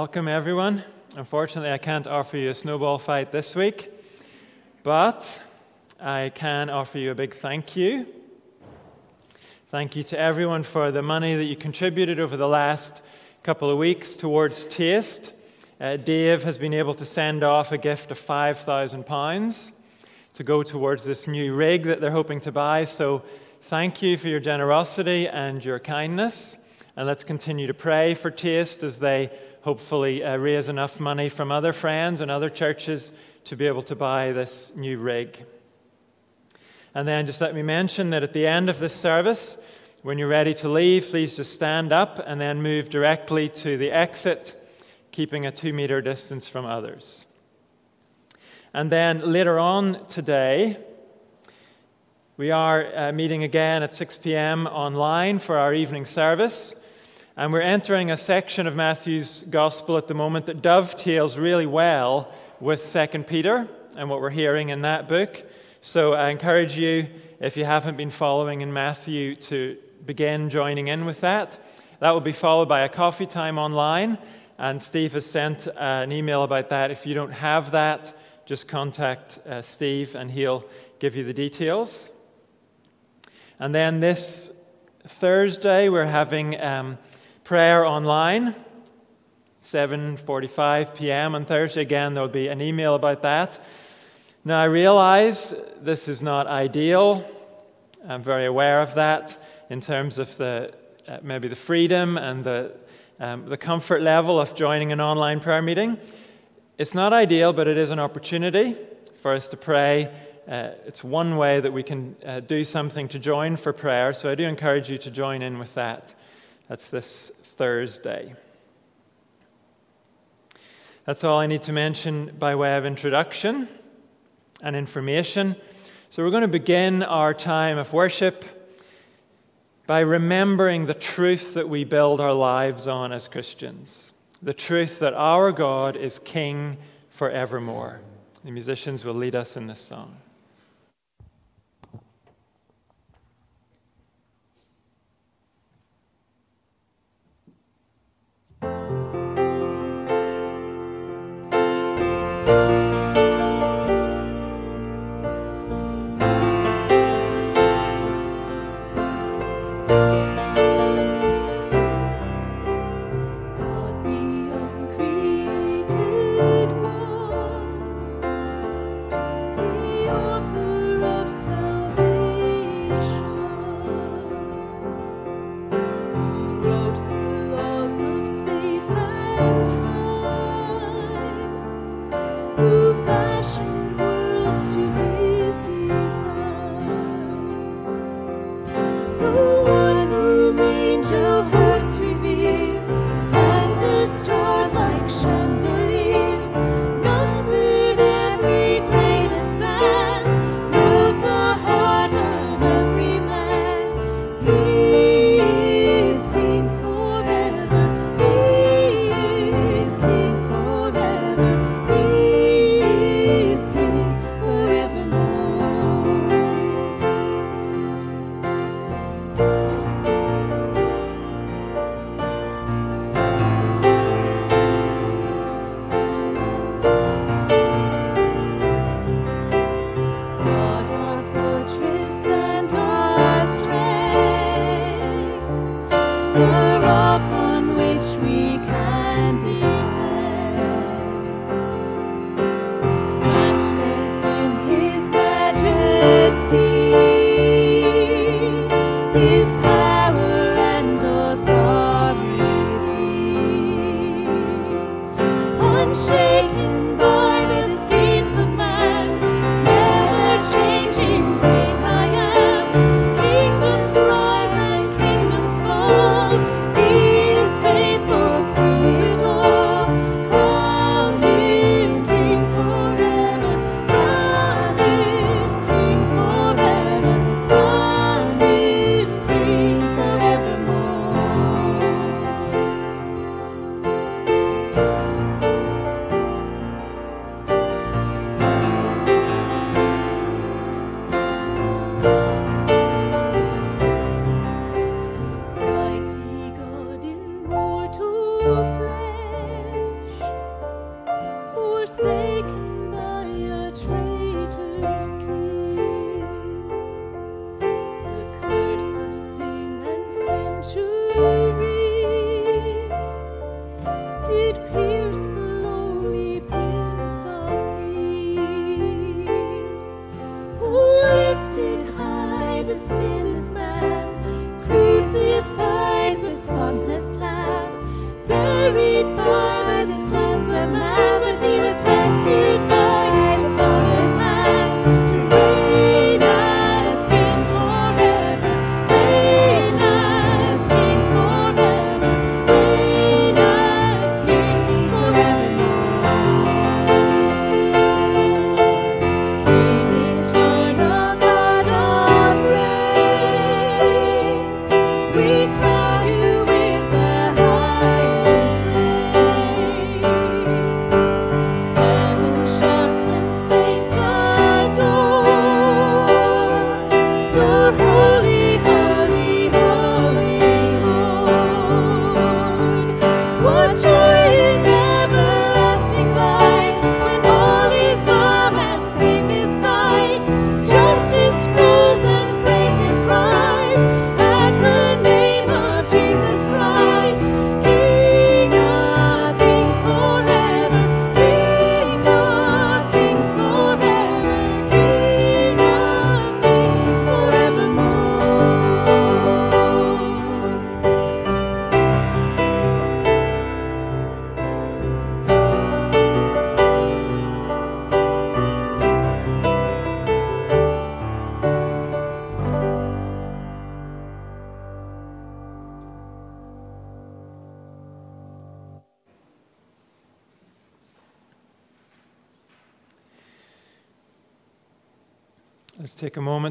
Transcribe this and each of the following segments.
Welcome, everyone. Unfortunately, I can't offer you a snowball fight this week, but I can offer you a big thank you. Thank you to everyone for the money that you contributed over the last couple of weeks towards Taste. Uh, Dave has been able to send off a gift of £5,000 to go towards this new rig that they're hoping to buy. So, thank you for your generosity and your kindness. And let's continue to pray for Taste as they hopefully uh, raise enough money from other friends and other churches to be able to buy this new rig. And then just let me mention that at the end of this service, when you're ready to leave, please just stand up and then move directly to the exit, keeping a two meter distance from others. And then later on today, we are uh, meeting again at 6 p.m. online for our evening service. And we're entering a section of Matthew's gospel at the moment that dovetails really well with 2 Peter and what we're hearing in that book. So I encourage you, if you haven't been following in Matthew, to begin joining in with that. That will be followed by a coffee time online. And Steve has sent an email about that. If you don't have that, just contact uh, Steve and he'll give you the details. And then this Thursday, we're having. Um, prayer online 7:45 p.m. on Thursday again there'll be an email about that. Now I realize this is not ideal. I'm very aware of that in terms of the uh, maybe the freedom and the um, the comfort level of joining an online prayer meeting. It's not ideal, but it is an opportunity for us to pray. Uh, it's one way that we can uh, do something to join for prayer, so I do encourage you to join in with that. That's this Thursday. That's all I need to mention by way of introduction and information. So, we're going to begin our time of worship by remembering the truth that we build our lives on as Christians the truth that our God is King forevermore. The musicians will lead us in this song.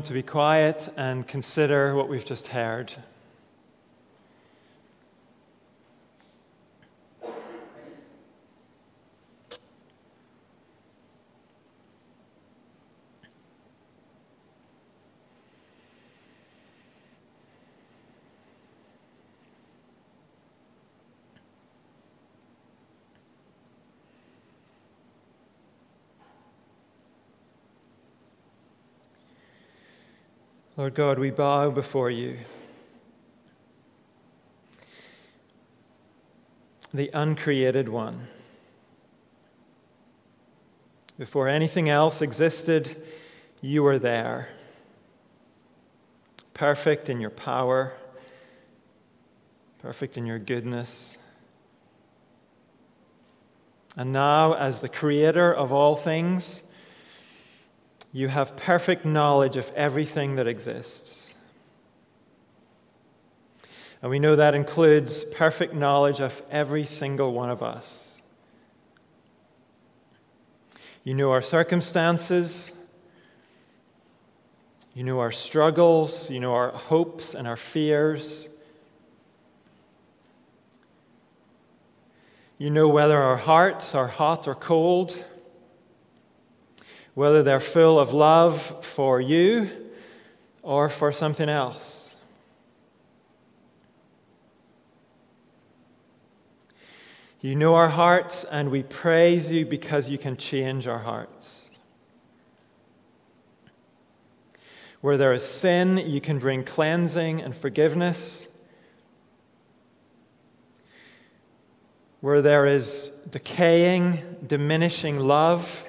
To be quiet and consider what we've just heard. Lord God, we bow before you. The uncreated one. Before anything else existed, you were there. Perfect in your power, perfect in your goodness. And now, as the creator of all things, you have perfect knowledge of everything that exists. And we know that includes perfect knowledge of every single one of us. You know our circumstances. You know our struggles. You know our hopes and our fears. You know whether our hearts are hot or cold whether they're full of love for you or for something else. You know our hearts, and we praise you because you can change our hearts. Where there is sin, you can bring cleansing and forgiveness. Where there is decaying, diminishing love,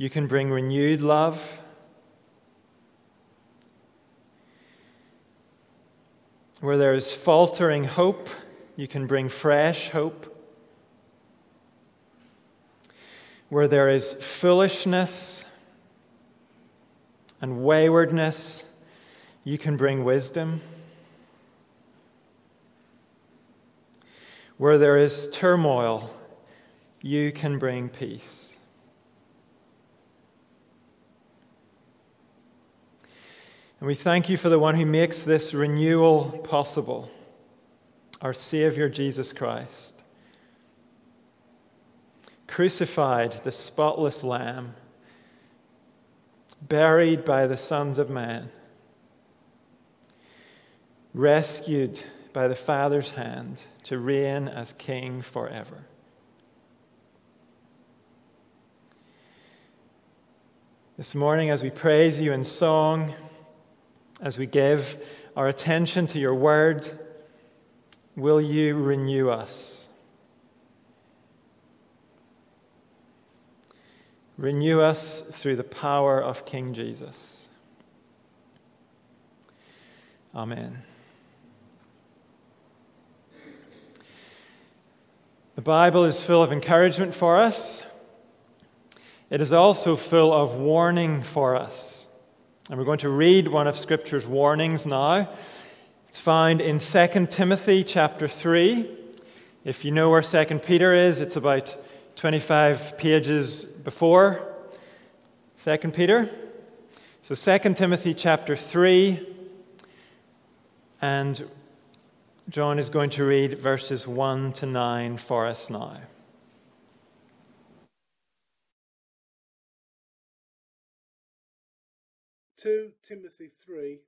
you can bring renewed love. Where there is faltering hope, you can bring fresh hope. Where there is foolishness and waywardness, you can bring wisdom. Where there is turmoil, you can bring peace. And we thank you for the one who makes this renewal possible, our Savior Jesus Christ. Crucified, the spotless Lamb, buried by the sons of man, rescued by the Father's hand to reign as King forever. This morning, as we praise you in song, as we give our attention to your word, will you renew us? Renew us through the power of King Jesus. Amen. The Bible is full of encouragement for us. It is also full of warning for us. And we're going to read one of Scripture's warnings now. It's found in 2 Timothy chapter 3. If you know where 2 Peter is, it's about 25 pages before 2 Peter. So 2 Timothy chapter 3, and John is going to read verses 1 to 9 for us now. Two Timothy three,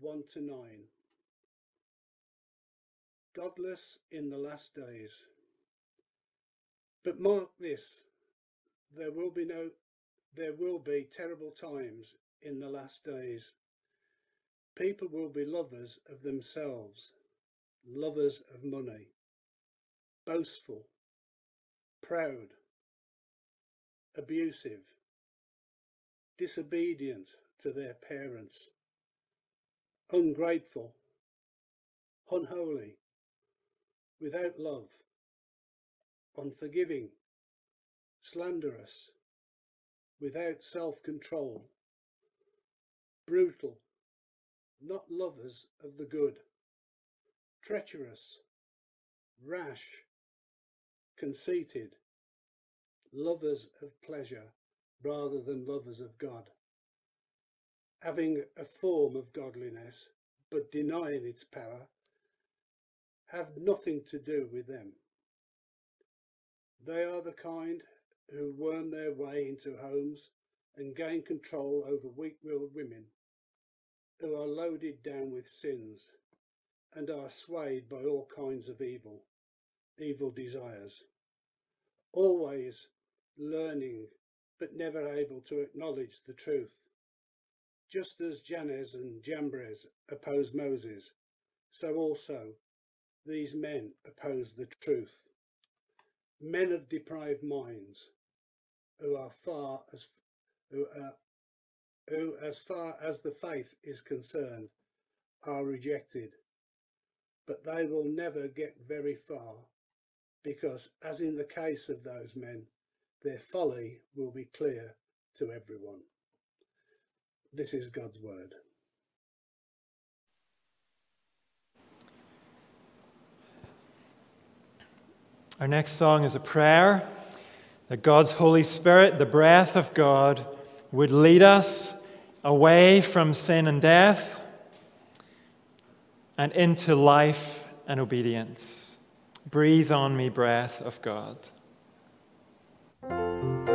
one to nine. Godless in the last days. But mark this, there will be no there will be terrible times in the last days. People will be lovers of themselves, lovers of money, boastful, proud, abusive, disobedient to their parents, ungrateful, unholy, without love unforgiving, slanderous, without self control, brutal, not lovers of the good, treacherous, rash, conceited, lovers of pleasure rather than lovers of God, having a form of godliness but denying its power, have nothing to do with them. They are the kind who worm their way into homes and gain control over weak willed women who are loaded down with sins and are swayed by all kinds of evil, evil desires, always learning but never able to acknowledge the truth. Just as Jannes and Jambres opposed Moses, so also these men oppose the truth men of deprived minds who are far as who are who as far as the faith is concerned are rejected but they will never get very far because as in the case of those men their folly will be clear to everyone this is god's word Our next song is a prayer that God's Holy Spirit, the breath of God, would lead us away from sin and death and into life and obedience. Breathe on me, breath of God. Música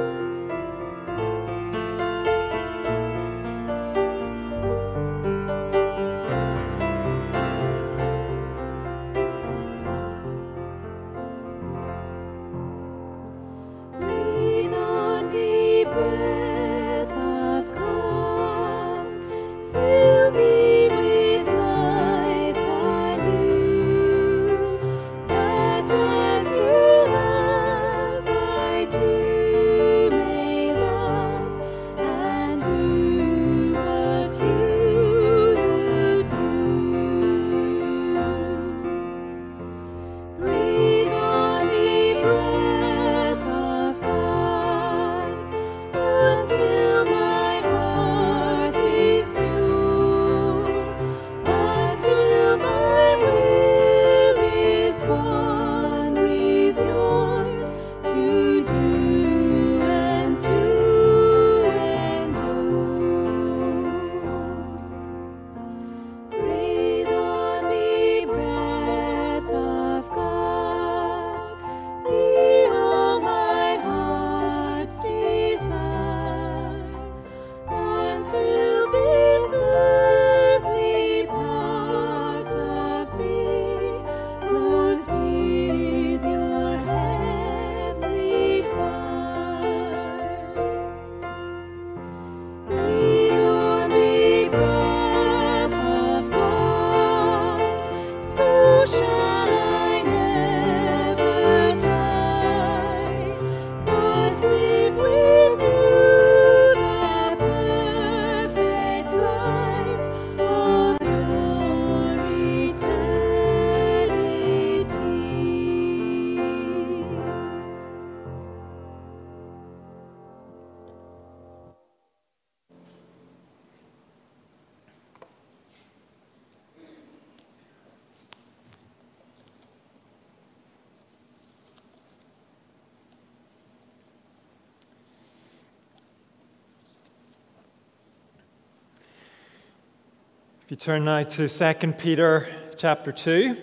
If you turn now to 2 Peter chapter 2,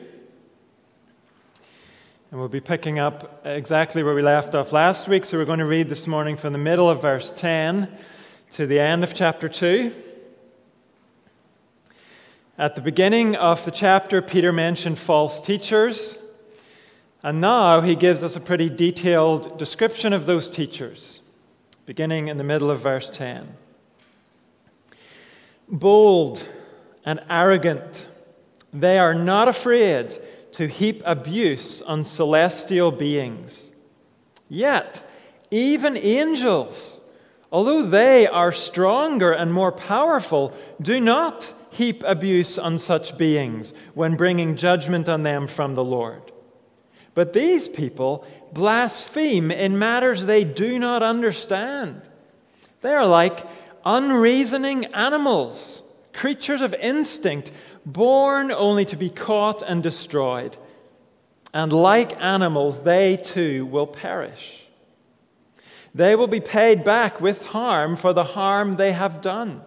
and we'll be picking up exactly where we left off last week. So we're going to read this morning from the middle of verse 10 to the end of chapter 2. At the beginning of the chapter, Peter mentioned false teachers, and now he gives us a pretty detailed description of those teachers, beginning in the middle of verse 10. Bold and arrogant. They are not afraid to heap abuse on celestial beings. Yet, even angels, although they are stronger and more powerful, do not heap abuse on such beings when bringing judgment on them from the Lord. But these people blaspheme in matters they do not understand. They are like unreasoning animals creatures of instinct, born only to be caught and destroyed. And like animals, they too will perish. They will be paid back with harm for the harm they have done.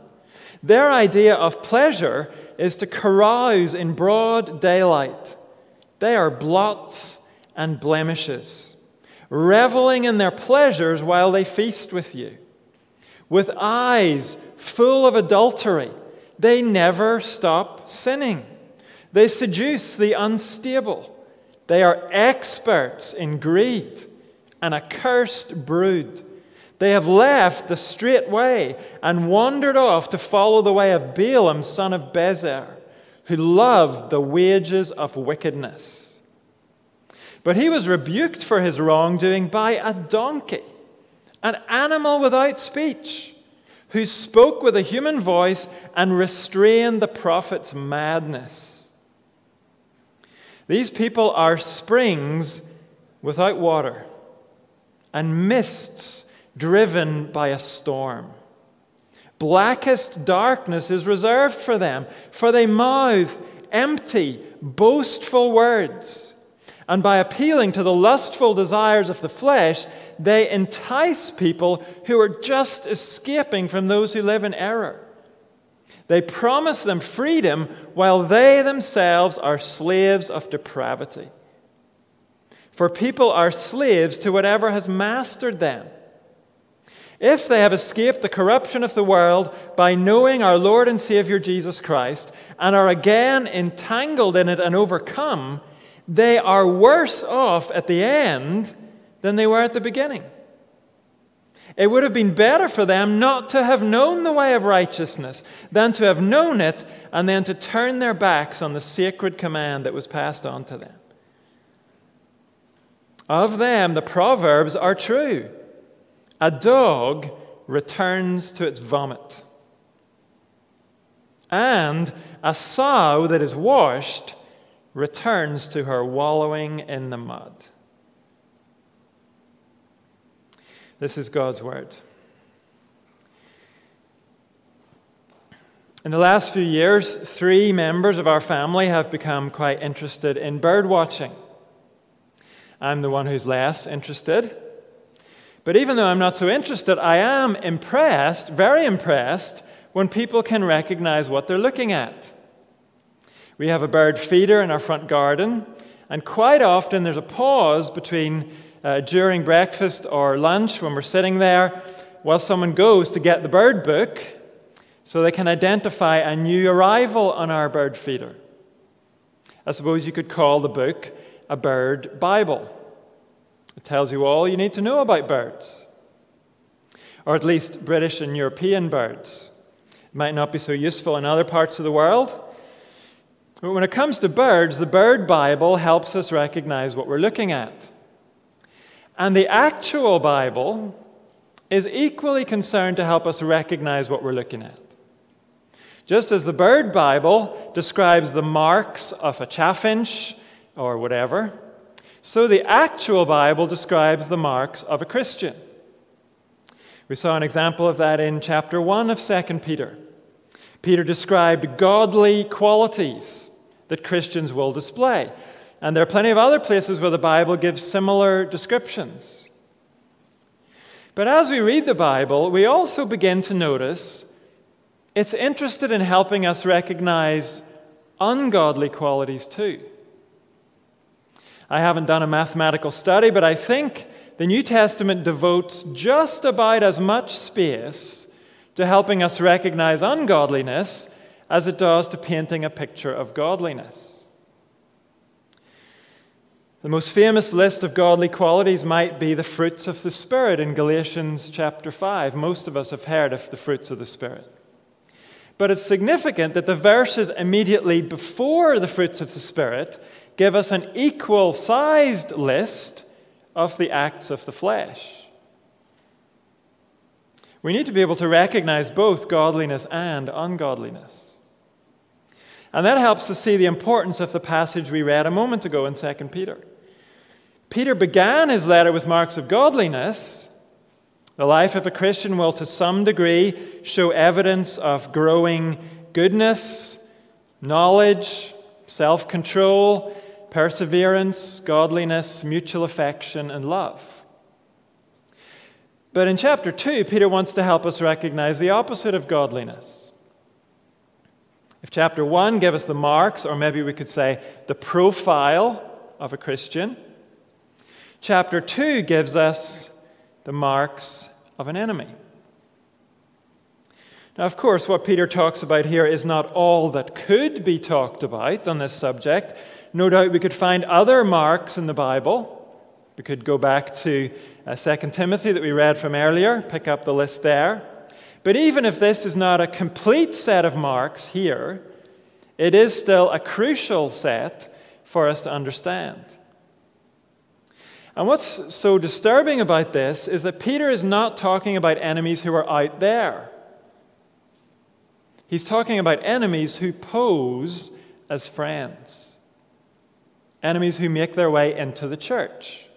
Their idea of pleasure is to carouse in broad daylight. They are blots and blemishes, reveling in their pleasures while they feast with you, with eyes full of adultery they never stop sinning. They seduce the unstable. They are experts in greed, an accursed brood. They have left the straight way and wandered off to follow the way of Balaam, son of Bezer, who loved the wages of wickedness. But he was rebuked for his wrongdoing by a donkey, an animal without speech who spoke with a human voice and restrained the prophet's madness. These people are springs without water and mists driven by a storm. Blackest darkness is reserved for them, for they mouth empty, boastful words. And by appealing to the lustful desires of the flesh, they entice people who are just escaping from those who live in error. They promise them freedom while they themselves are slaves of depravity. For people are slaves to whatever has mastered them. If they have escaped the corruption of the world by knowing our Lord and Savior Jesus Christ and are again entangled in it and overcome, they are worse off at the end than they were at the beginning. It would have been better for them not to have known the way of righteousness than to have known it and then to turn their backs on the sacred command that was passed on to them. Of them, the Proverbs are true. A dog returns to its vomit, and a sow that is washed returns to her wallowing in the mud. This is God's word. In the last few years, three members of our family have become quite interested in bird watching. I'm the one who's less interested. But even though I'm not so interested, I am impressed, very impressed, when people can recognize what they're looking at. We have a bird feeder in our front garden, and quite often there's a pause between uh, during breakfast or lunch when we're sitting there while someone goes to get the bird book so they can identify a new arrival on our bird feeder. I suppose you could call the book a bird Bible. It tells you all you need to know about birds, or at least British and European birds. It might not be so useful in other parts of the world. But when it comes to birds, the Bird Bible helps us recognize what we're looking at. And the actual Bible is equally concerned to help us recognize what we're looking at. Just as the Bird Bible describes the marks of a chaffinch or whatever, so the actual Bible describes the marks of a Christian. We saw an example of that in chapter 1 of 2 Peter. Peter described godly qualities that Christians will display. And there are plenty of other places where the Bible gives similar descriptions. But as we read the Bible, we also begin to notice it's interested in helping us recognize ungodly qualities too. I haven't done a mathematical study, but I think the New Testament devotes just about as much space to helping us recognize ungodliness as it does to painting a picture of godliness. The most famous list of godly qualities might be the fruits of the Spirit in Galatians chapter 5. Most of us have heard of the fruits of the Spirit. But it's significant that the verses immediately before the fruits of the Spirit give us an equal sized list of the acts of the flesh. We need to be able to recognize both godliness and ungodliness. And that helps us see the importance of the passage we read a moment ago in 2 Peter. Peter began his letter with marks of godliness. The life of a Christian will, to some degree, show evidence of growing goodness, knowledge, self control, perseverance, godliness, mutual affection, and love. But in chapter 2, Peter wants to help us recognize the opposite of godliness. If chapter 1 gave us the marks, or maybe we could say the profile of a Christian, chapter 2 gives us the marks of an enemy. Now, of course, what Peter talks about here is not all that could be talked about on this subject. No doubt we could find other marks in the Bible. We could go back to uh, 2 Timothy that we read from earlier, pick up the list there. But even if this is not a complete set of marks here, it is still a crucial set for us to understand. And what's so disturbing about this is that Peter is not talking about enemies who are out there. He's talking about enemies who pose as friends enemies who make their way into the church.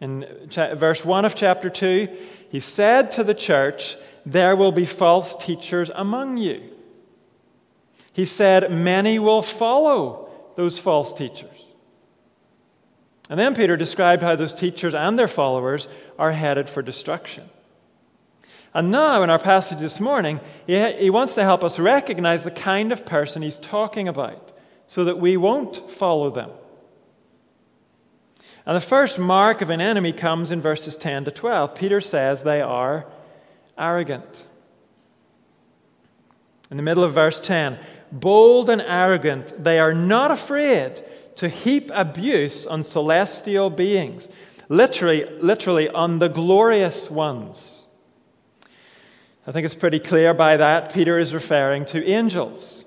In verse 1 of chapter 2, he said to the church, There will be false teachers among you. He said, Many will follow those false teachers. And then Peter described how those teachers and their followers are headed for destruction. And now, in our passage this morning, he, wants to help us recognize the kind of person he's talking about so that we won't follow them. And the first mark of an enemy comes in verses 10 to 12. Peter says they are arrogant. In the middle of verse 10, bold and arrogant, they are not afraid to heap abuse on celestial beings, literally, literally on the glorious ones. I think it's pretty clear by that Peter is referring to angels.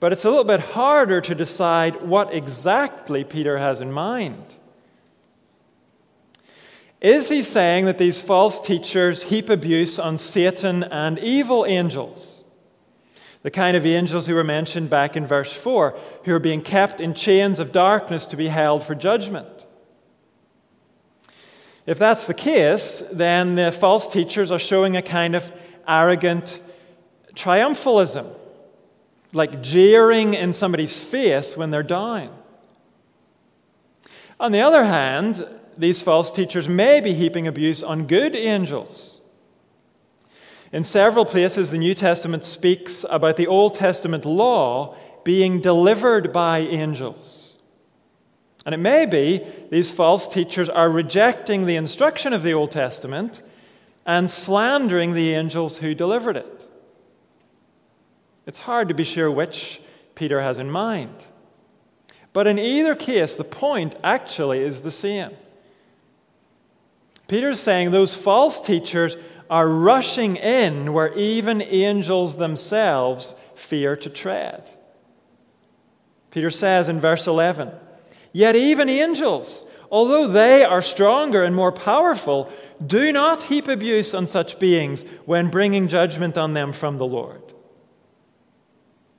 But it's a little bit harder to decide what exactly Peter has in mind. Is he saying that these false teachers heap abuse on Satan and evil angels? The kind of angels who were mentioned back in verse 4, who are being kept in chains of darkness to be held for judgment. If that's the case, then the false teachers are showing a kind of arrogant triumphalism like jeering in somebody's face when they're down. On the other hand, these false teachers may be heaping abuse on good angels. In several places, the New Testament speaks about the Old Testament law being delivered by angels. And it may be these false teachers are rejecting the instruction of the Old Testament and slandering the angels who delivered it. It's hard to be sure which Peter has in mind. But in either case, the point actually is the same. Peter's saying those false teachers are rushing in where even angels themselves fear to tread. Peter says in verse 11, Yet even angels, although they are stronger and more powerful, do not heap abuse on such beings when bringing judgment on them from the Lord.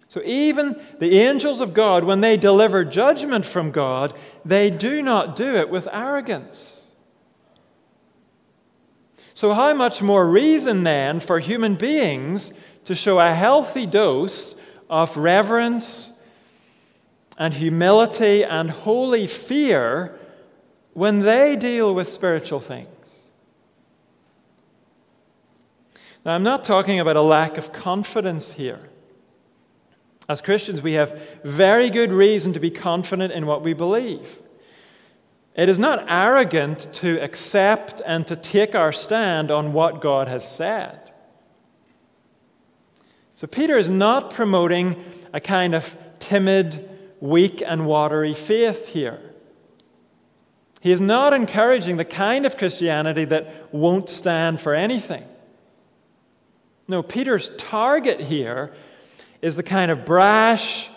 So even the angels of God, when they deliver judgment from God, they do not do it with arrogance. So, how much more reason then for human beings to show a healthy dose of reverence and humility and holy fear when they deal with spiritual things? Now, I'm not talking about a lack of confidence here. As Christians, we have very good reason to be confident in what we believe. It is not arrogant to accept and to take our stand on what God has said. So, Peter is not promoting a kind of timid, weak, and watery faith here. He is not encouraging the kind of Christianity that won't stand for anything. No, Peter's target here is the kind of brash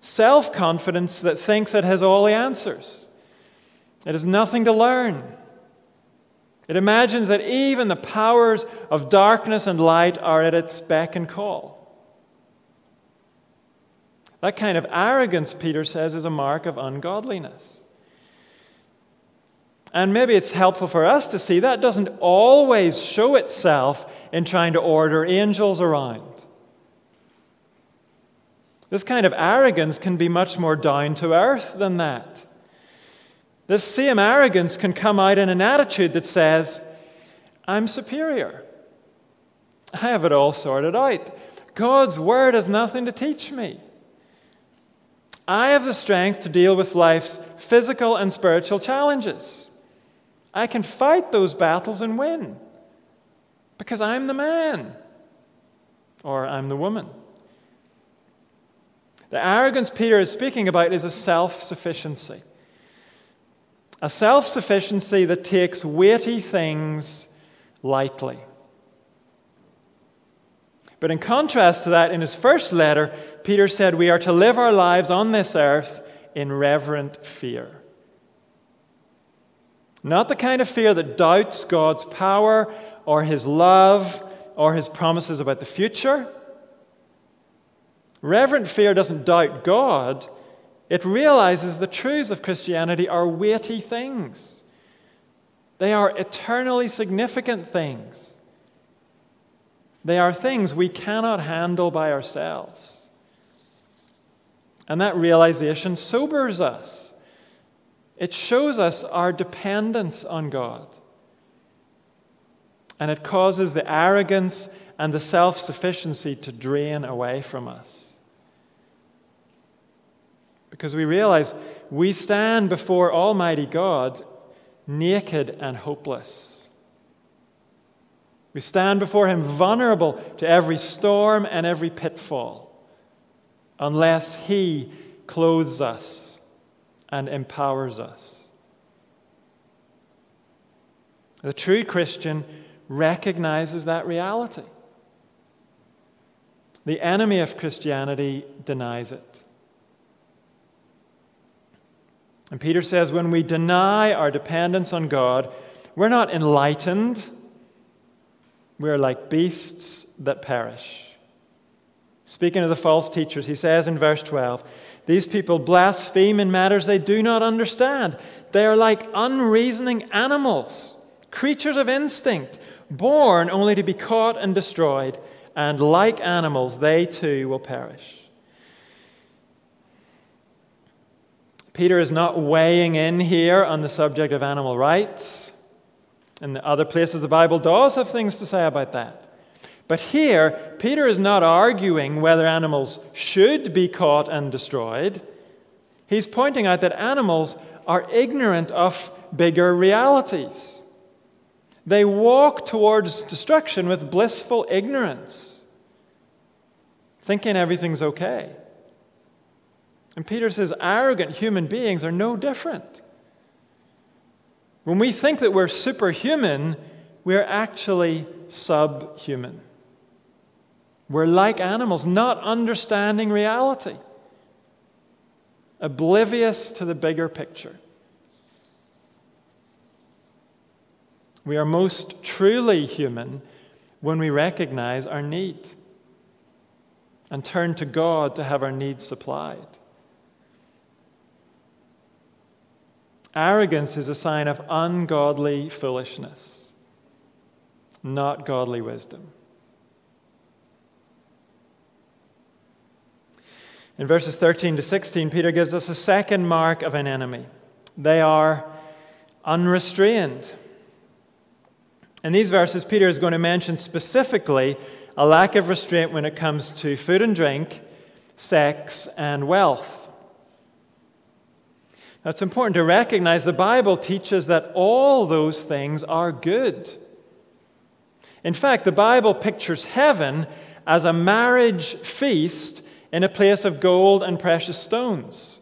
self confidence that thinks it has all the answers. It has nothing to learn. It imagines that even the powers of darkness and light are at its beck and call. That kind of arrogance, Peter says, is a mark of ungodliness. And maybe it's helpful for us to see that doesn't always show itself in trying to order angels around. This kind of arrogance can be much more down to earth than that. This same arrogance can come out in an attitude that says, I'm superior. I have it all sorted out. God's word has nothing to teach me. I have the strength to deal with life's physical and spiritual challenges. I can fight those battles and win because I'm the man or I'm the woman. The arrogance Peter is speaking about is a self sufficiency. A self sufficiency that takes weighty things lightly. But in contrast to that, in his first letter, Peter said we are to live our lives on this earth in reverent fear. Not the kind of fear that doubts God's power or his love or his promises about the future. Reverent fear doesn't doubt God, it realizes the truths of Christianity are weighty things. They are eternally significant things. They are things we cannot handle by ourselves. And that realization sobers us. It shows us our dependence on God. And it causes the arrogance and the self sufficiency to drain away from us. Because we realize we stand before Almighty God naked and hopeless. We stand before Him vulnerable to every storm and every pitfall, unless He clothes us and empowers us. The true Christian recognizes that reality. The enemy of Christianity denies it. And Peter says when we deny our dependence on God, we're not enlightened we're like beasts that perish. Speaking of the false teachers, he says in verse 12, These people blaspheme in matters they do not understand. They are like unreasoning animals, creatures of instinct, born only to be caught and destroyed, and like animals, they too will perish. Peter is not weighing in here on the subject of animal rights. And other places the Bible does have things to say about that. But here, Peter is not arguing whether animals should be caught and destroyed. He's pointing out that animals are ignorant of bigger realities. They walk towards destruction with blissful ignorance, thinking everything's okay. And Peter says arrogant human beings are no different. When we think that we're superhuman, we're actually subhuman. We're like animals, not understanding reality, oblivious to the bigger picture. We are most truly human when we recognize our need and turn to God to have our needs supplied. Arrogance is a sign of ungodly foolishness, not godly wisdom. In verses 13 to 16, Peter gives us a second mark of an enemy. They are unrestrained. In these verses, Peter is going to mention specifically a lack of restraint when it comes to food and drink, sex, and wealth. Now, it's important to recognize the Bible teaches that all those things are good. In fact, the Bible pictures heaven as a marriage feast in a place of gold and precious stones.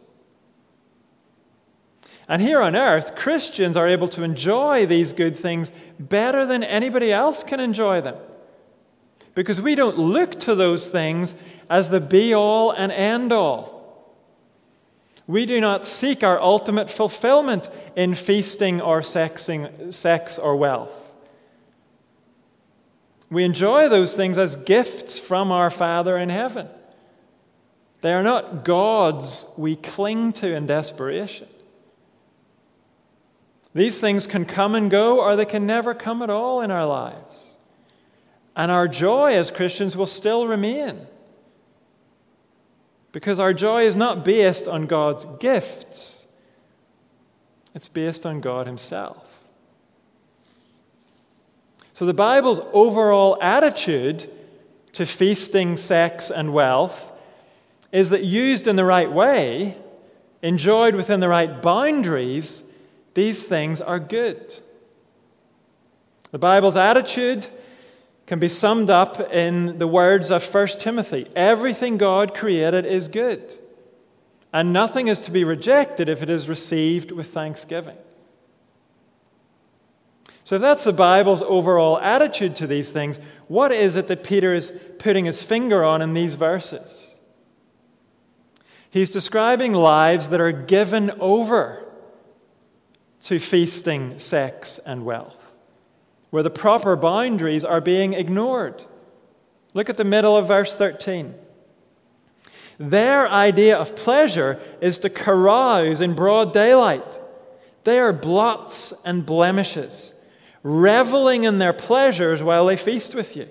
And here on earth, Christians are able to enjoy these good things better than anybody else can enjoy them. Because we don't look to those things as the be all and end all. We do not seek our ultimate fulfillment in feasting or sexing, sex or wealth. We enjoy those things as gifts from our Father in heaven. They are not gods we cling to in desperation. These things can come and go, or they can never come at all in our lives. And our joy as Christians will still remain. Because our joy is not based on God's gifts, it's based on God Himself. So the Bible's overall attitude to feasting, sex, and wealth is that used in the right way, enjoyed within the right boundaries, these things are good. The Bible's attitude can be summed up in the words of 1 Timothy Everything God created is good, and nothing is to be rejected if it is received with thanksgiving. So, if that's the Bible's overall attitude to these things, what is it that Peter is putting his finger on in these verses? He's describing lives that are given over to feasting, sex, and wealth, where the proper boundaries are being ignored. Look at the middle of verse 13. Their idea of pleasure is to carouse in broad daylight. They are blots and blemishes, reveling in their pleasures while they feast with you.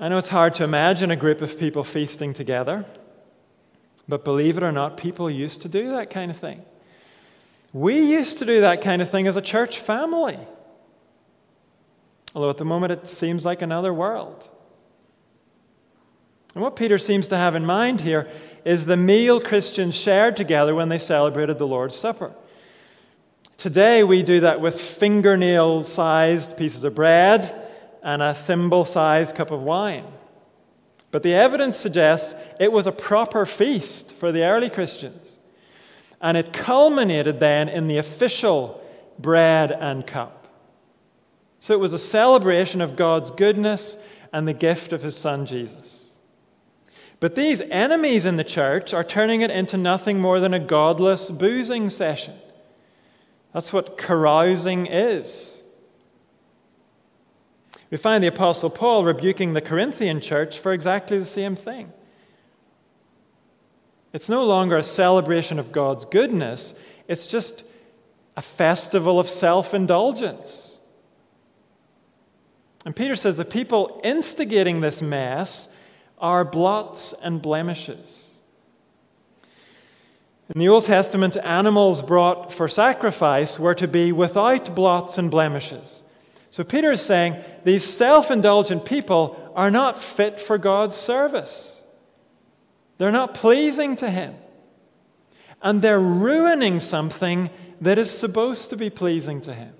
I know it's hard to imagine a group of people feasting together. But believe it or not, people used to do that kind of thing. We used to do that kind of thing as a church family. Although at the moment it seems like another world. And what Peter seems to have in mind here is the meal Christians shared together when they celebrated the Lord's Supper. Today we do that with fingernail sized pieces of bread and a thimble sized cup of wine. But the evidence suggests it was a proper feast for the early Christians. And it culminated then in the official bread and cup. So it was a celebration of God's goodness and the gift of his son Jesus. But these enemies in the church are turning it into nothing more than a godless boozing session. That's what carousing is. We find the Apostle Paul rebuking the Corinthian church for exactly the same thing. It's no longer a celebration of God's goodness, it's just a festival of self indulgence. And Peter says the people instigating this mess are blots and blemishes. In the Old Testament, animals brought for sacrifice were to be without blots and blemishes. So Peter is saying these self indulgent people are not fit for God's service. They're not pleasing to Him. And they're ruining something that is supposed to be pleasing to Him.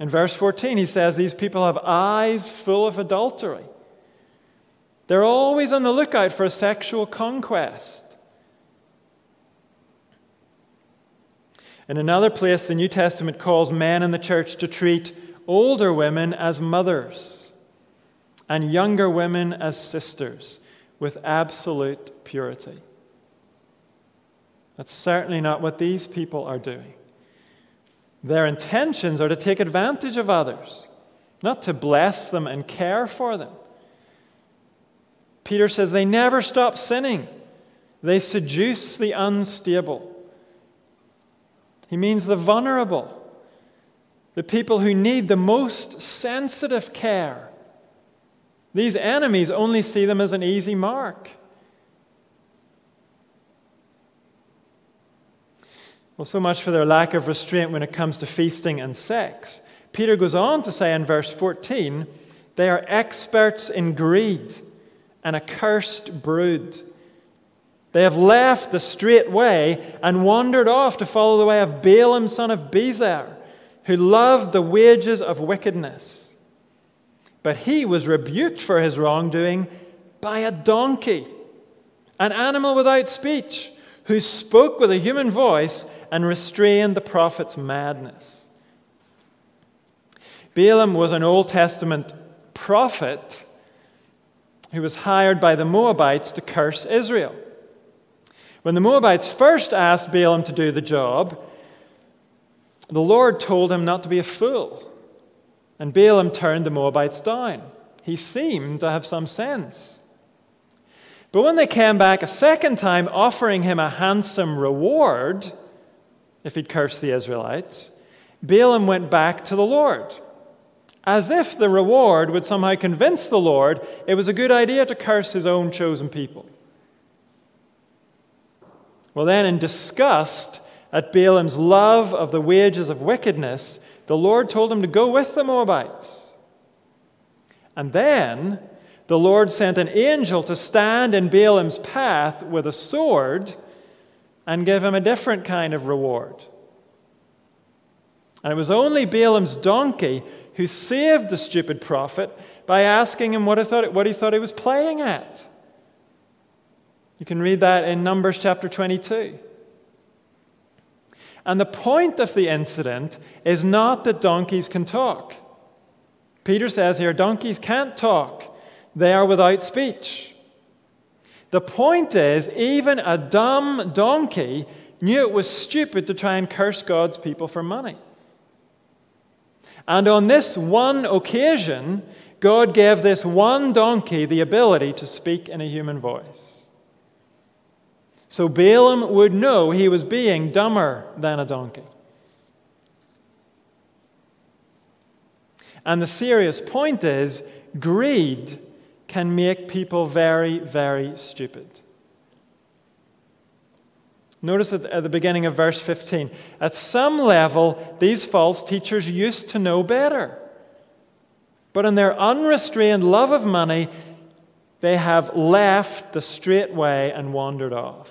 In verse 14, he says these people have eyes full of adultery. They're always on the lookout for a sexual conquest. In another place, the New Testament calls men in the church to treat older women as mothers and younger women as sisters with absolute purity. That's certainly not what these people are doing. Their intentions are to take advantage of others, not to bless them and care for them. Peter says they never stop sinning, they seduce the unstable. He means the vulnerable, the people who need the most sensitive care. These enemies only see them as an easy mark. Well, so much for their lack of restraint when it comes to feasting and sex. Peter goes on to say in verse 14, they are experts in greed, an accursed brood. They have left the straight way and wandered off to follow the way of Balaam, son of Bezer, who loved the wages of wickedness. But he was rebuked for his wrongdoing by a donkey, an animal without speech, who spoke with a human voice and restrained the prophet's madness. Balaam was an Old Testament prophet who was hired by the Moabites to curse Israel. When the Moabites first asked Balaam to do the job, the Lord told him not to be a fool. And Balaam turned the Moabites down. He seemed to have some sense. But when they came back a second time offering him a handsome reward if he'd cursed the Israelites, Balaam went back to the Lord. As if the reward would somehow convince the Lord it was a good idea to curse his own chosen people. Well, then, in disgust at Balaam's love of the wages of wickedness, the Lord told him to go with the Moabites. And then the Lord sent an angel to stand in Balaam's path with a sword and give him a different kind of reward. And it was only Balaam's donkey who saved the stupid prophet by asking him what he thought, what he, thought he was playing at. You can read that in Numbers chapter 22. And the point of the incident is not that donkeys can talk. Peter says here donkeys can't talk, they are without speech. The point is, even a dumb donkey knew it was stupid to try and curse God's people for money. And on this one occasion, God gave this one donkey the ability to speak in a human voice. So Balaam would know he was being dumber than a donkey. And the serious point is greed can make people very, very stupid. Notice at the beginning of verse 15. At some level, these false teachers used to know better. But in their unrestrained love of money, they have left the straight way and wandered off.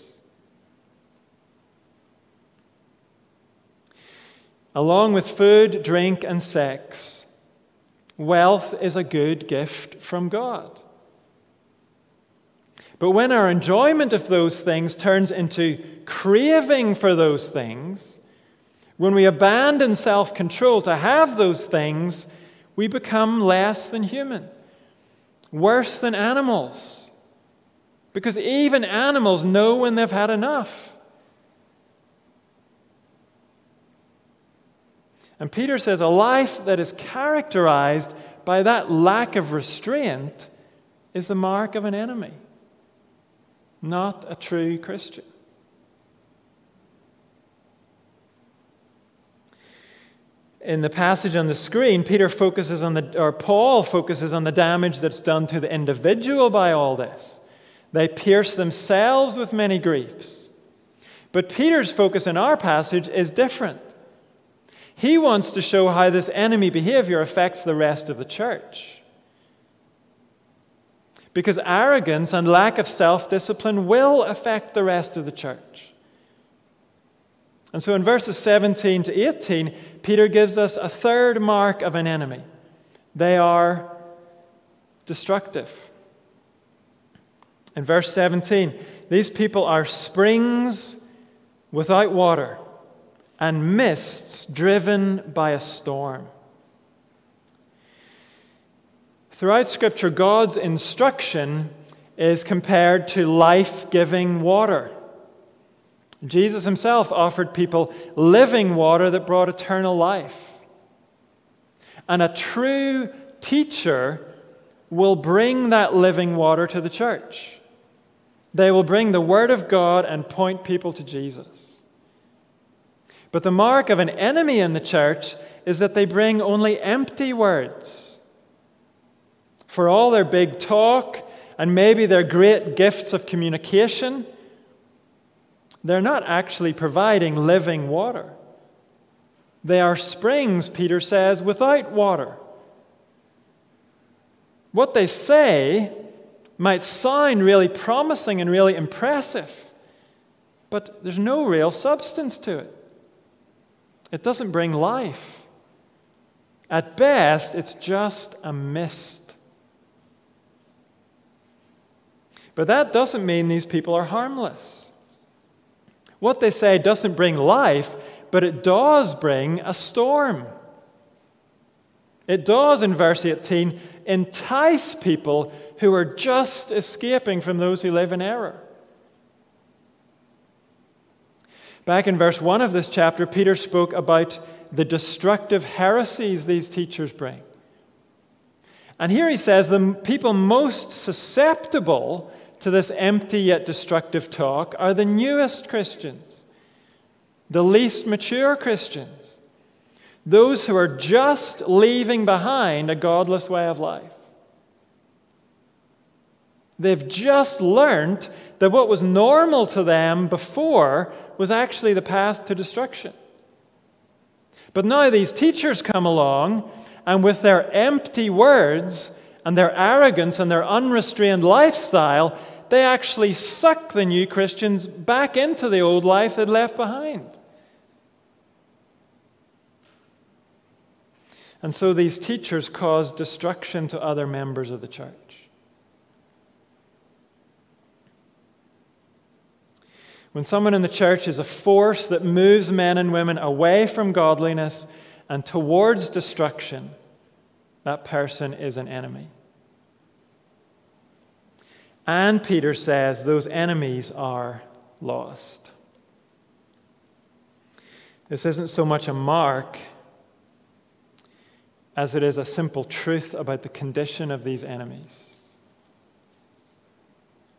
Along with food, drink, and sex, wealth is a good gift from God. But when our enjoyment of those things turns into craving for those things, when we abandon self control to have those things, we become less than human, worse than animals. Because even animals know when they've had enough. And Peter says a life that is characterized by that lack of restraint is the mark of an enemy, not a true Christian. In the passage on the screen, Peter focuses on the, or Paul focuses on the damage that's done to the individual by all this. They pierce themselves with many griefs. But Peter's focus in our passage is different. He wants to show how this enemy behavior affects the rest of the church. Because arrogance and lack of self discipline will affect the rest of the church. And so in verses 17 to 18, Peter gives us a third mark of an enemy they are destructive. In verse 17, these people are springs without water and mists driven by a storm. Throughout Scripture, God's instruction is compared to life giving water. Jesus himself offered people living water that brought eternal life. And a true teacher will bring that living water to the church. They will bring the Word of God and point people to Jesus. But the mark of an enemy in the church is that they bring only empty words. For all their big talk and maybe their great gifts of communication, they're not actually providing living water. They are springs, Peter says, without water. What they say might sound really promising and really impressive, but there's no real substance to it. It doesn't bring life. At best, it's just a mist. But that doesn't mean these people are harmless. What they say doesn't bring life, but it does bring a storm. It does, in verse 18, entice people who are just escaping from those who live in error. Back in verse 1 of this chapter, Peter spoke about the destructive heresies these teachers bring. And here he says the people most susceptible to this empty yet destructive talk are the newest Christians, the least mature Christians, those who are just leaving behind a godless way of life. They've just learned that what was normal to them before was actually the path to destruction. But now these teachers come along, and with their empty words and their arrogance and their unrestrained lifestyle, they actually suck the new Christians back into the old life they'd left behind. And so these teachers cause destruction to other members of the church. When someone in the church is a force that moves men and women away from godliness and towards destruction, that person is an enemy. And Peter says those enemies are lost. This isn't so much a mark as it is a simple truth about the condition of these enemies.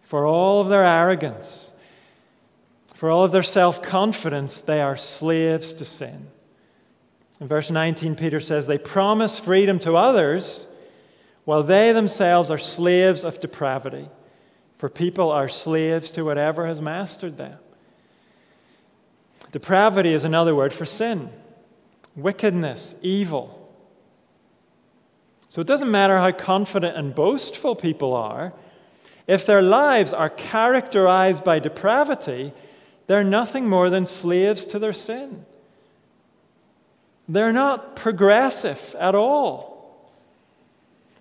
For all of their arrogance, for all of their self confidence, they are slaves to sin. In verse 19, Peter says, They promise freedom to others while they themselves are slaves of depravity. For people are slaves to whatever has mastered them. Depravity is another word for sin, wickedness, evil. So it doesn't matter how confident and boastful people are, if their lives are characterized by depravity, they're nothing more than slaves to their sin. They're not progressive at all.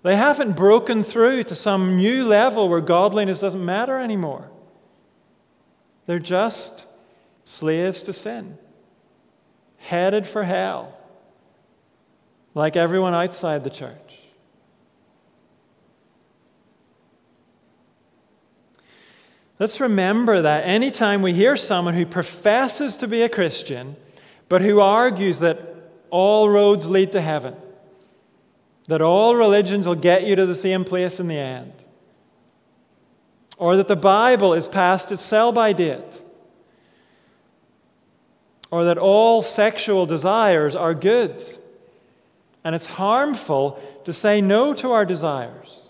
They haven't broken through to some new level where godliness doesn't matter anymore. They're just slaves to sin, headed for hell, like everyone outside the church. Let's remember that anytime we hear someone who professes to be a Christian, but who argues that all roads lead to heaven, that all religions will get you to the same place in the end, or that the Bible is past its sell by date, or that all sexual desires are good, and it's harmful to say no to our desires.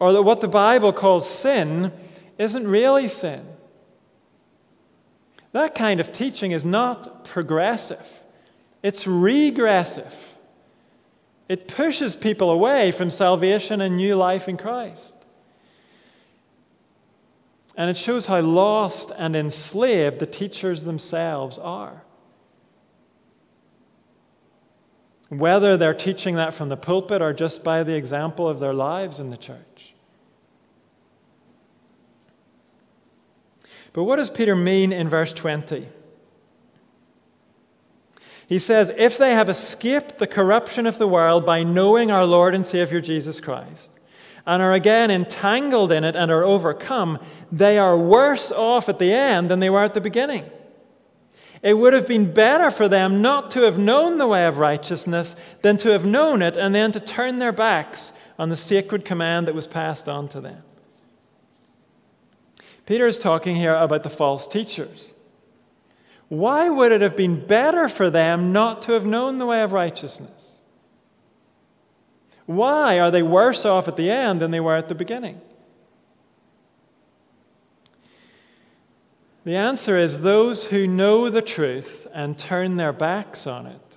Or that what the Bible calls sin isn't really sin. That kind of teaching is not progressive, it's regressive. It pushes people away from salvation and new life in Christ. And it shows how lost and enslaved the teachers themselves are. Whether they're teaching that from the pulpit or just by the example of their lives in the church. But what does Peter mean in verse 20? He says, If they have escaped the corruption of the world by knowing our Lord and Savior Jesus Christ, and are again entangled in it and are overcome, they are worse off at the end than they were at the beginning. It would have been better for them not to have known the way of righteousness than to have known it and then to turn their backs on the sacred command that was passed on to them. Peter is talking here about the false teachers. Why would it have been better for them not to have known the way of righteousness? Why are they worse off at the end than they were at the beginning? The answer is those who know the truth and turn their backs on it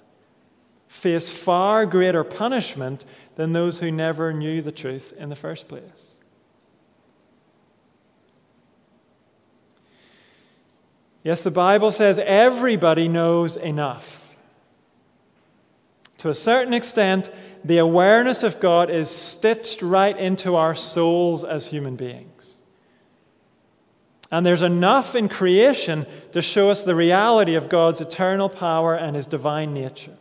face far greater punishment than those who never knew the truth in the first place. Yes, the Bible says everybody knows enough. To a certain extent, the awareness of God is stitched right into our souls as human beings. And there's enough in creation to show us the reality of God's eternal power and his divine nature.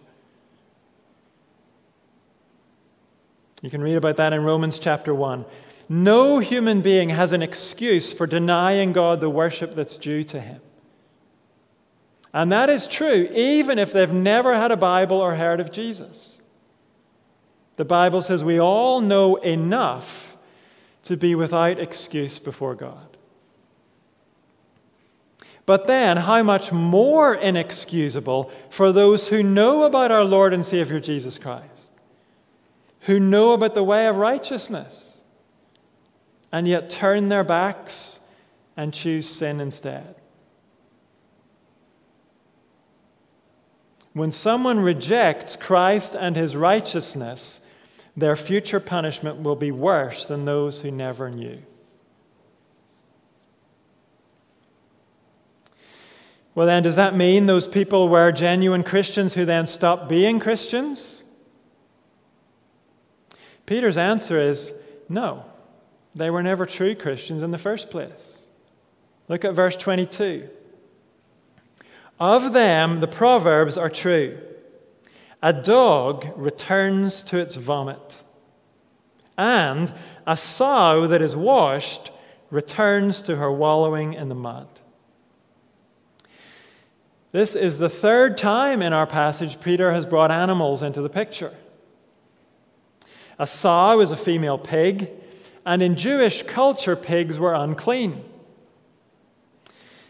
You can read about that in Romans chapter 1. No human being has an excuse for denying God the worship that's due to him. And that is true even if they've never had a Bible or heard of Jesus. The Bible says we all know enough to be without excuse before God. But then, how much more inexcusable for those who know about our Lord and Savior Jesus Christ, who know about the way of righteousness, and yet turn their backs and choose sin instead. When someone rejects Christ and his righteousness, their future punishment will be worse than those who never knew. Well, then, does that mean those people were genuine Christians who then stopped being Christians? Peter's answer is no. They were never true Christians in the first place. Look at verse 22. Of them, the Proverbs are true. A dog returns to its vomit, and a sow that is washed returns to her wallowing in the mud. This is the third time in our passage Peter has brought animals into the picture. A sow is a female pig, and in Jewish culture, pigs were unclean.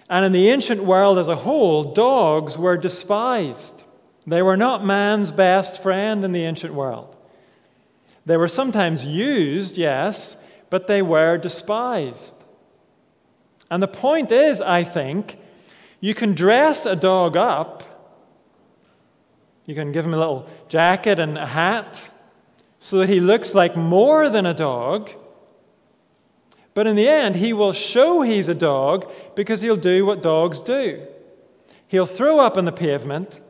And in the ancient world as a whole, dogs were despised. They were not man's best friend in the ancient world. They were sometimes used, yes, but they were despised. And the point is, I think, you can dress a dog up. You can give him a little jacket and a hat so that he looks like more than a dog. But in the end, he will show he's a dog because he'll do what dogs do. He'll throw up on the pavement,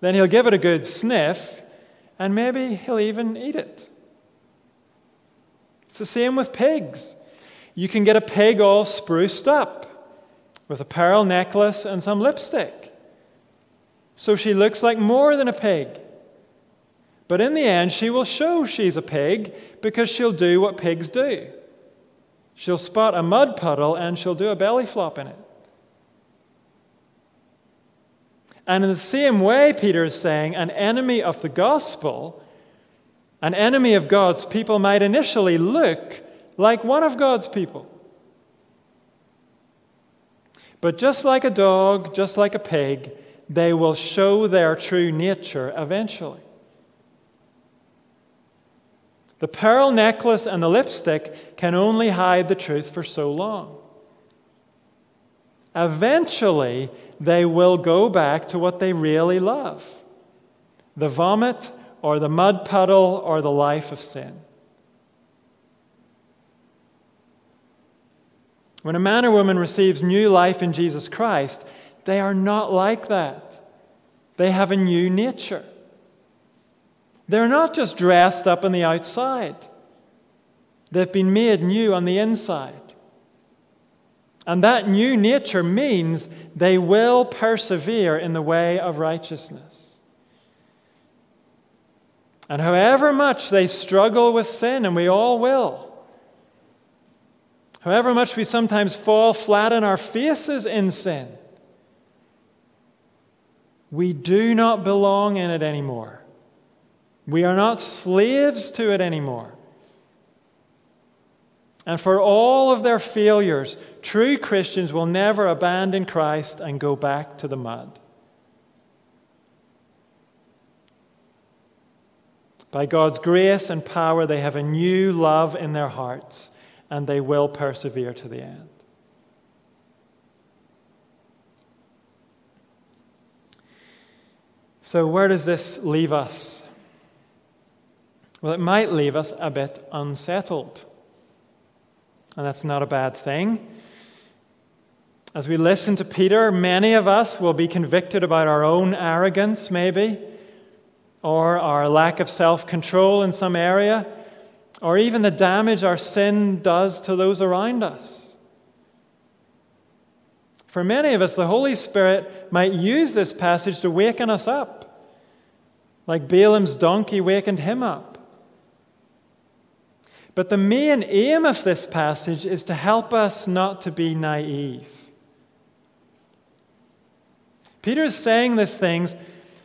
then he'll give it a good sniff, and maybe he'll even eat it. It's the same with pigs. You can get a pig all spruced up with a pearl necklace and some lipstick. So she looks like more than a pig. But in the end, she will show she's a pig because she'll do what pigs do. She'll spot a mud puddle and she'll do a belly flop in it. And in the same way, Peter is saying, an enemy of the gospel, an enemy of God's people, might initially look like one of God's people. But just like a dog, just like a pig, they will show their true nature eventually. The pearl necklace and the lipstick can only hide the truth for so long. Eventually, they will go back to what they really love the vomit or the mud puddle or the life of sin. When a man or woman receives new life in Jesus Christ, they are not like that. They have a new nature. They're not just dressed up on the outside, they've been made new on the inside. And that new nature means they will persevere in the way of righteousness. And however much they struggle with sin, and we all will, however much we sometimes fall flat on our faces in sin, we do not belong in it anymore. We are not slaves to it anymore. And for all of their failures, true Christians will never abandon Christ and go back to the mud. By God's grace and power, they have a new love in their hearts and they will persevere to the end. So, where does this leave us? Well, it might leave us a bit unsettled. And that's not a bad thing. As we listen to Peter, many of us will be convicted about our own arrogance, maybe or our lack of self control in some area, or even the damage our sin does to those around us. For many of us, the Holy Spirit might use this passage to waken us up, like Balaam's donkey wakened him up. But the main aim of this passage is to help us not to be naive. Peter is saying these things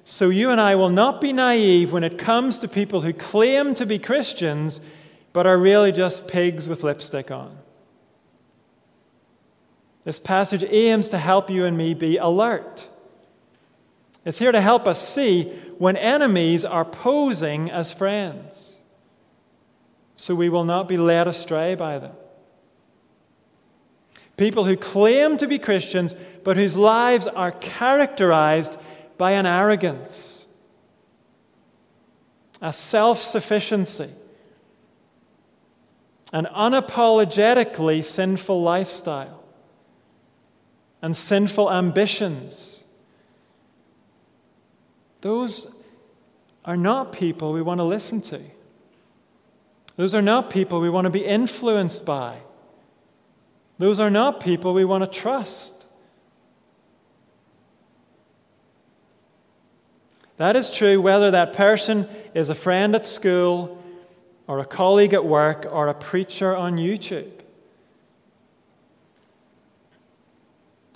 so you and I will not be naive when it comes to people who claim to be Christians but are really just pigs with lipstick on. This passage aims to help you and me be alert. It's here to help us see when enemies are posing as friends, so we will not be led astray by them. People who claim to be Christians, but whose lives are characterized by an arrogance, a self sufficiency, an unapologetically sinful lifestyle, and sinful ambitions. Those are not people we want to listen to. Those are not people we want to be influenced by. Those are not people we want to trust. That is true whether that person is a friend at school, or a colleague at work, or a preacher on YouTube.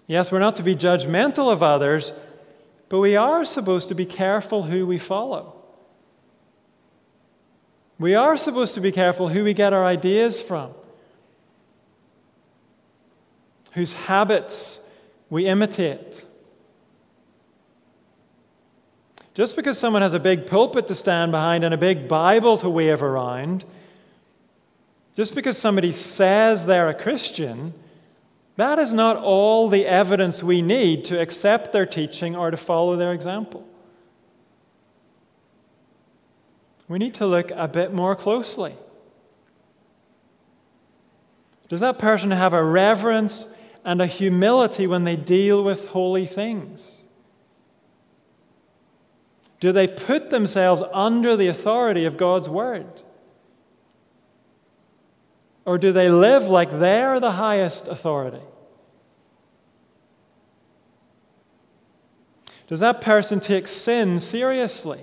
Yes, we're not to be judgmental of others, but we are supposed to be careful who we follow. We are supposed to be careful who we get our ideas from, whose habits we imitate. Just because someone has a big pulpit to stand behind and a big Bible to wave around, just because somebody says they're a Christian, that is not all the evidence we need to accept their teaching or to follow their example. We need to look a bit more closely. Does that person have a reverence and a humility when they deal with holy things? Do they put themselves under the authority of God's word? Or do they live like they're the highest authority? Does that person take sin seriously?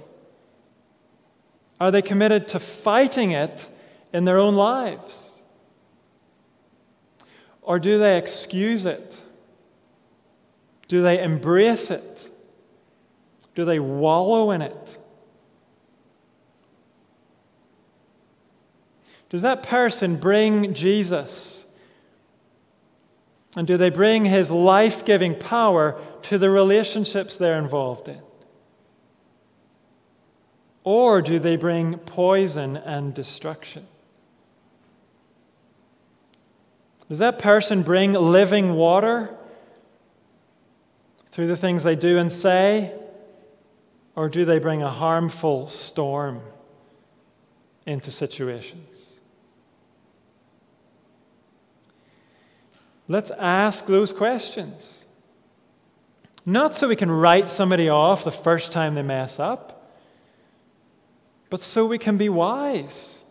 Are they committed to fighting it in their own lives? Or do they excuse it? Do they embrace it? Do they wallow in it? Does that person bring Jesus? And do they bring his life giving power to the relationships they're involved in? Or do they bring poison and destruction? Does that person bring living water through the things they do and say? Or do they bring a harmful storm into situations? Let's ask those questions. Not so we can write somebody off the first time they mess up, but so we can be wise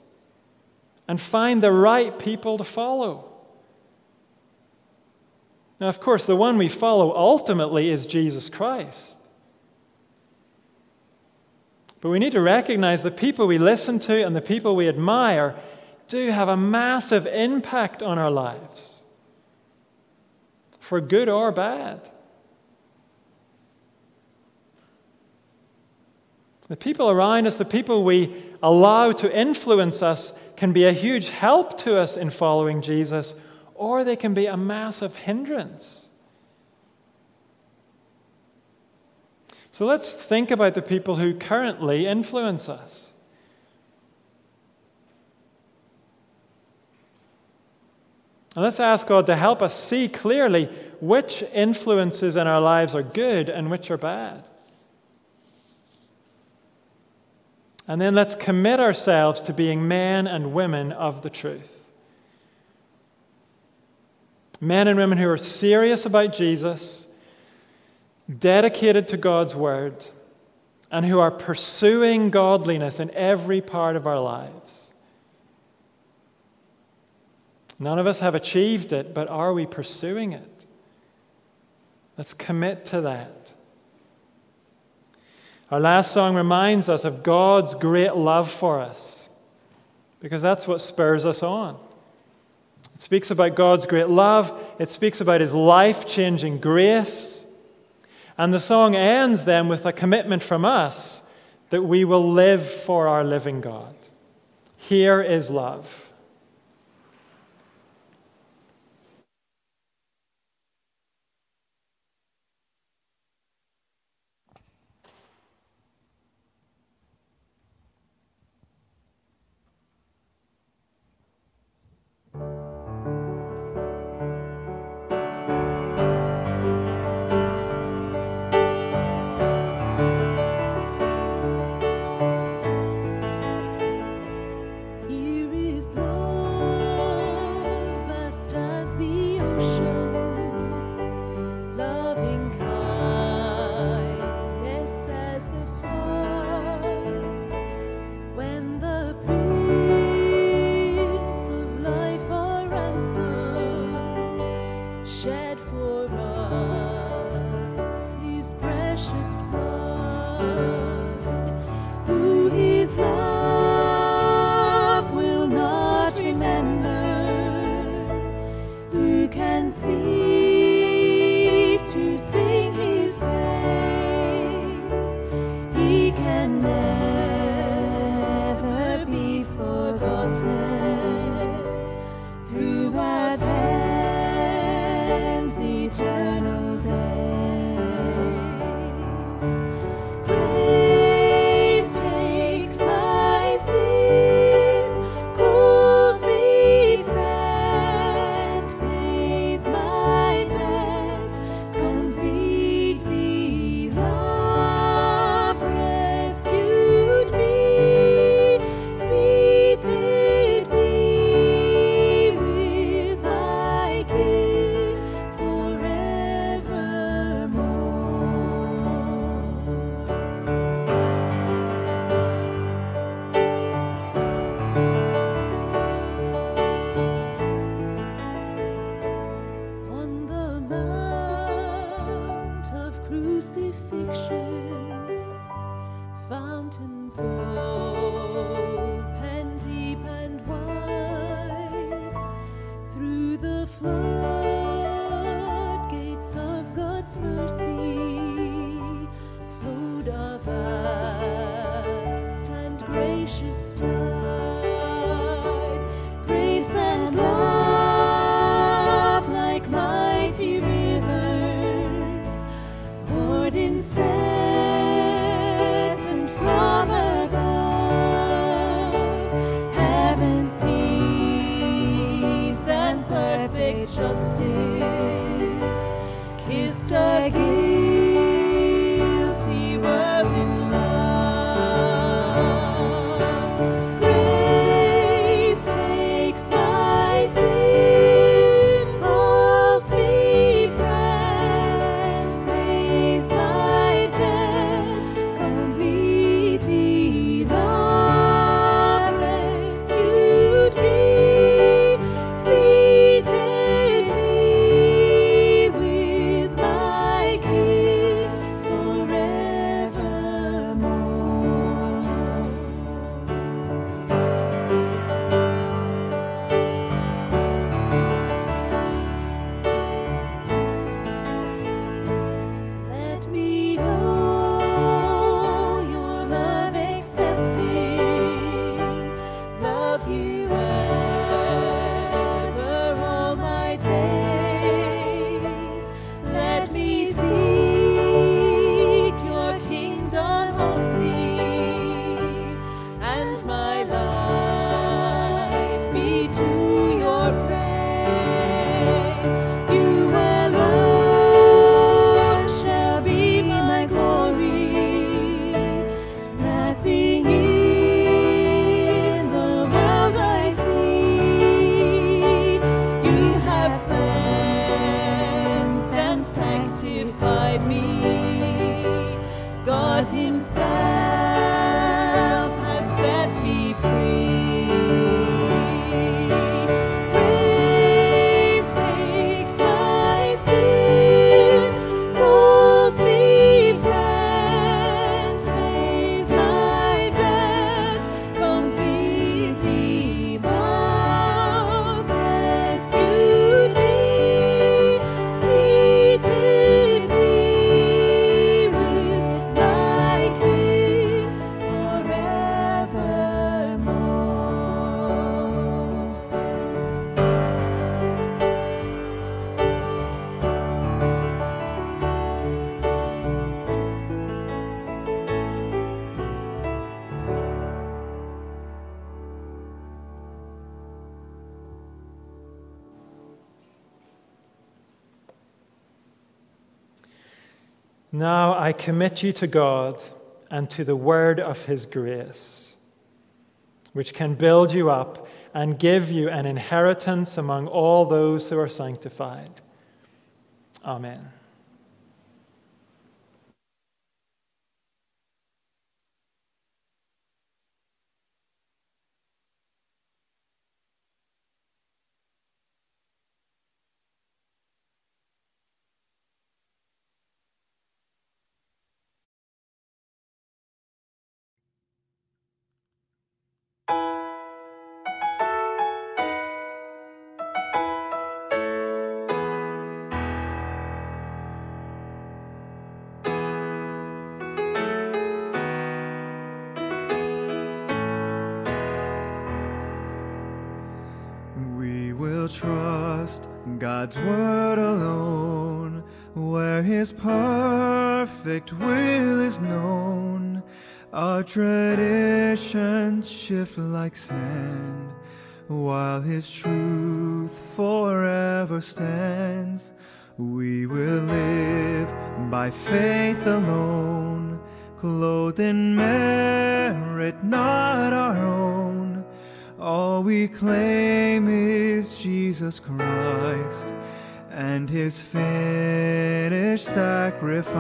and find the right people to follow. Now, of course, the one we follow ultimately is Jesus Christ. But we need to recognize the people we listen to and the people we admire do have a massive impact on our lives, for good or bad. The people around us, the people we allow to influence us, can be a huge help to us in following Jesus, or they can be a massive hindrance. So let's think about the people who currently influence us. And let's ask God to help us see clearly which influences in our lives are good and which are bad. And then let's commit ourselves to being men and women of the truth. Men and women who are serious about Jesus dedicated to God's word, and who are pursuing godliness in every part of our lives. None of us have achieved it, but are we pursuing it? Let's commit to that. Our last song reminds us of God's great love for us, because that's what spurs us on. It speaks about God's great love, it speaks about His life changing grace. And the song ends then with a commitment from us that we will live for our living God. Here is love. I commit you to God and to the word of his grace, which can build you up and give you an inheritance among all those who are sanctified. Amen. Perfect will is known. Our traditions shift like sand, while His truth forever stands. We will live by faith alone, clothed in merit not our own. All we claim is Jesus Christ and his finished sacrifice.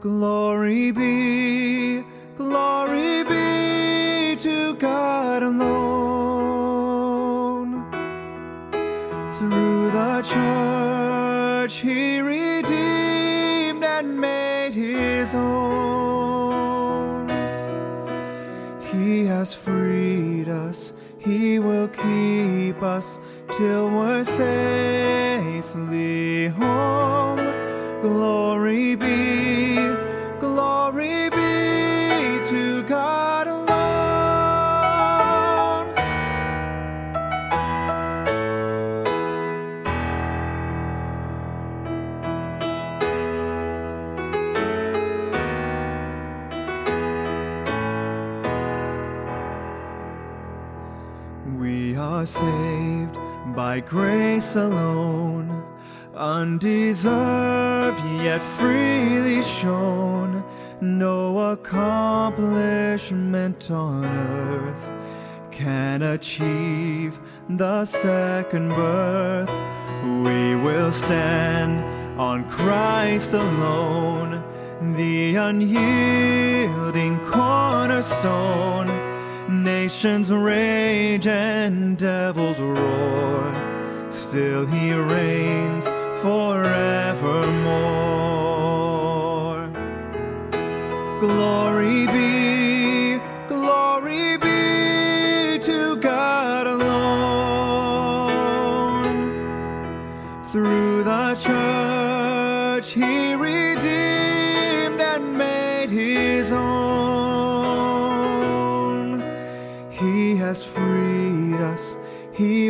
Glory be, glory be to God alone. Through the church he redeemed and made his own. He has freed us, he will keep us till we're safely home. Glory be, are saved by grace alone, undeserved yet freely shown. No accomplishment on earth can achieve the second birth. We will stand on Christ alone, the unyielding cornerstone. Nations rage and devils roar, still he reigns forevermore. Glory be,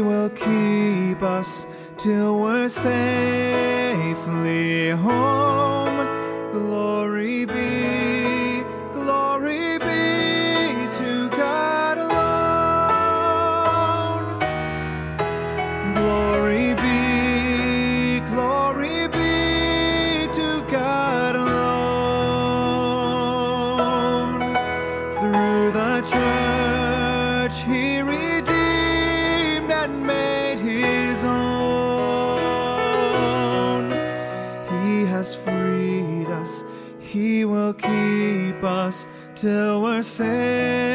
will keep us till we're safely home. Glory be, us till we're saved.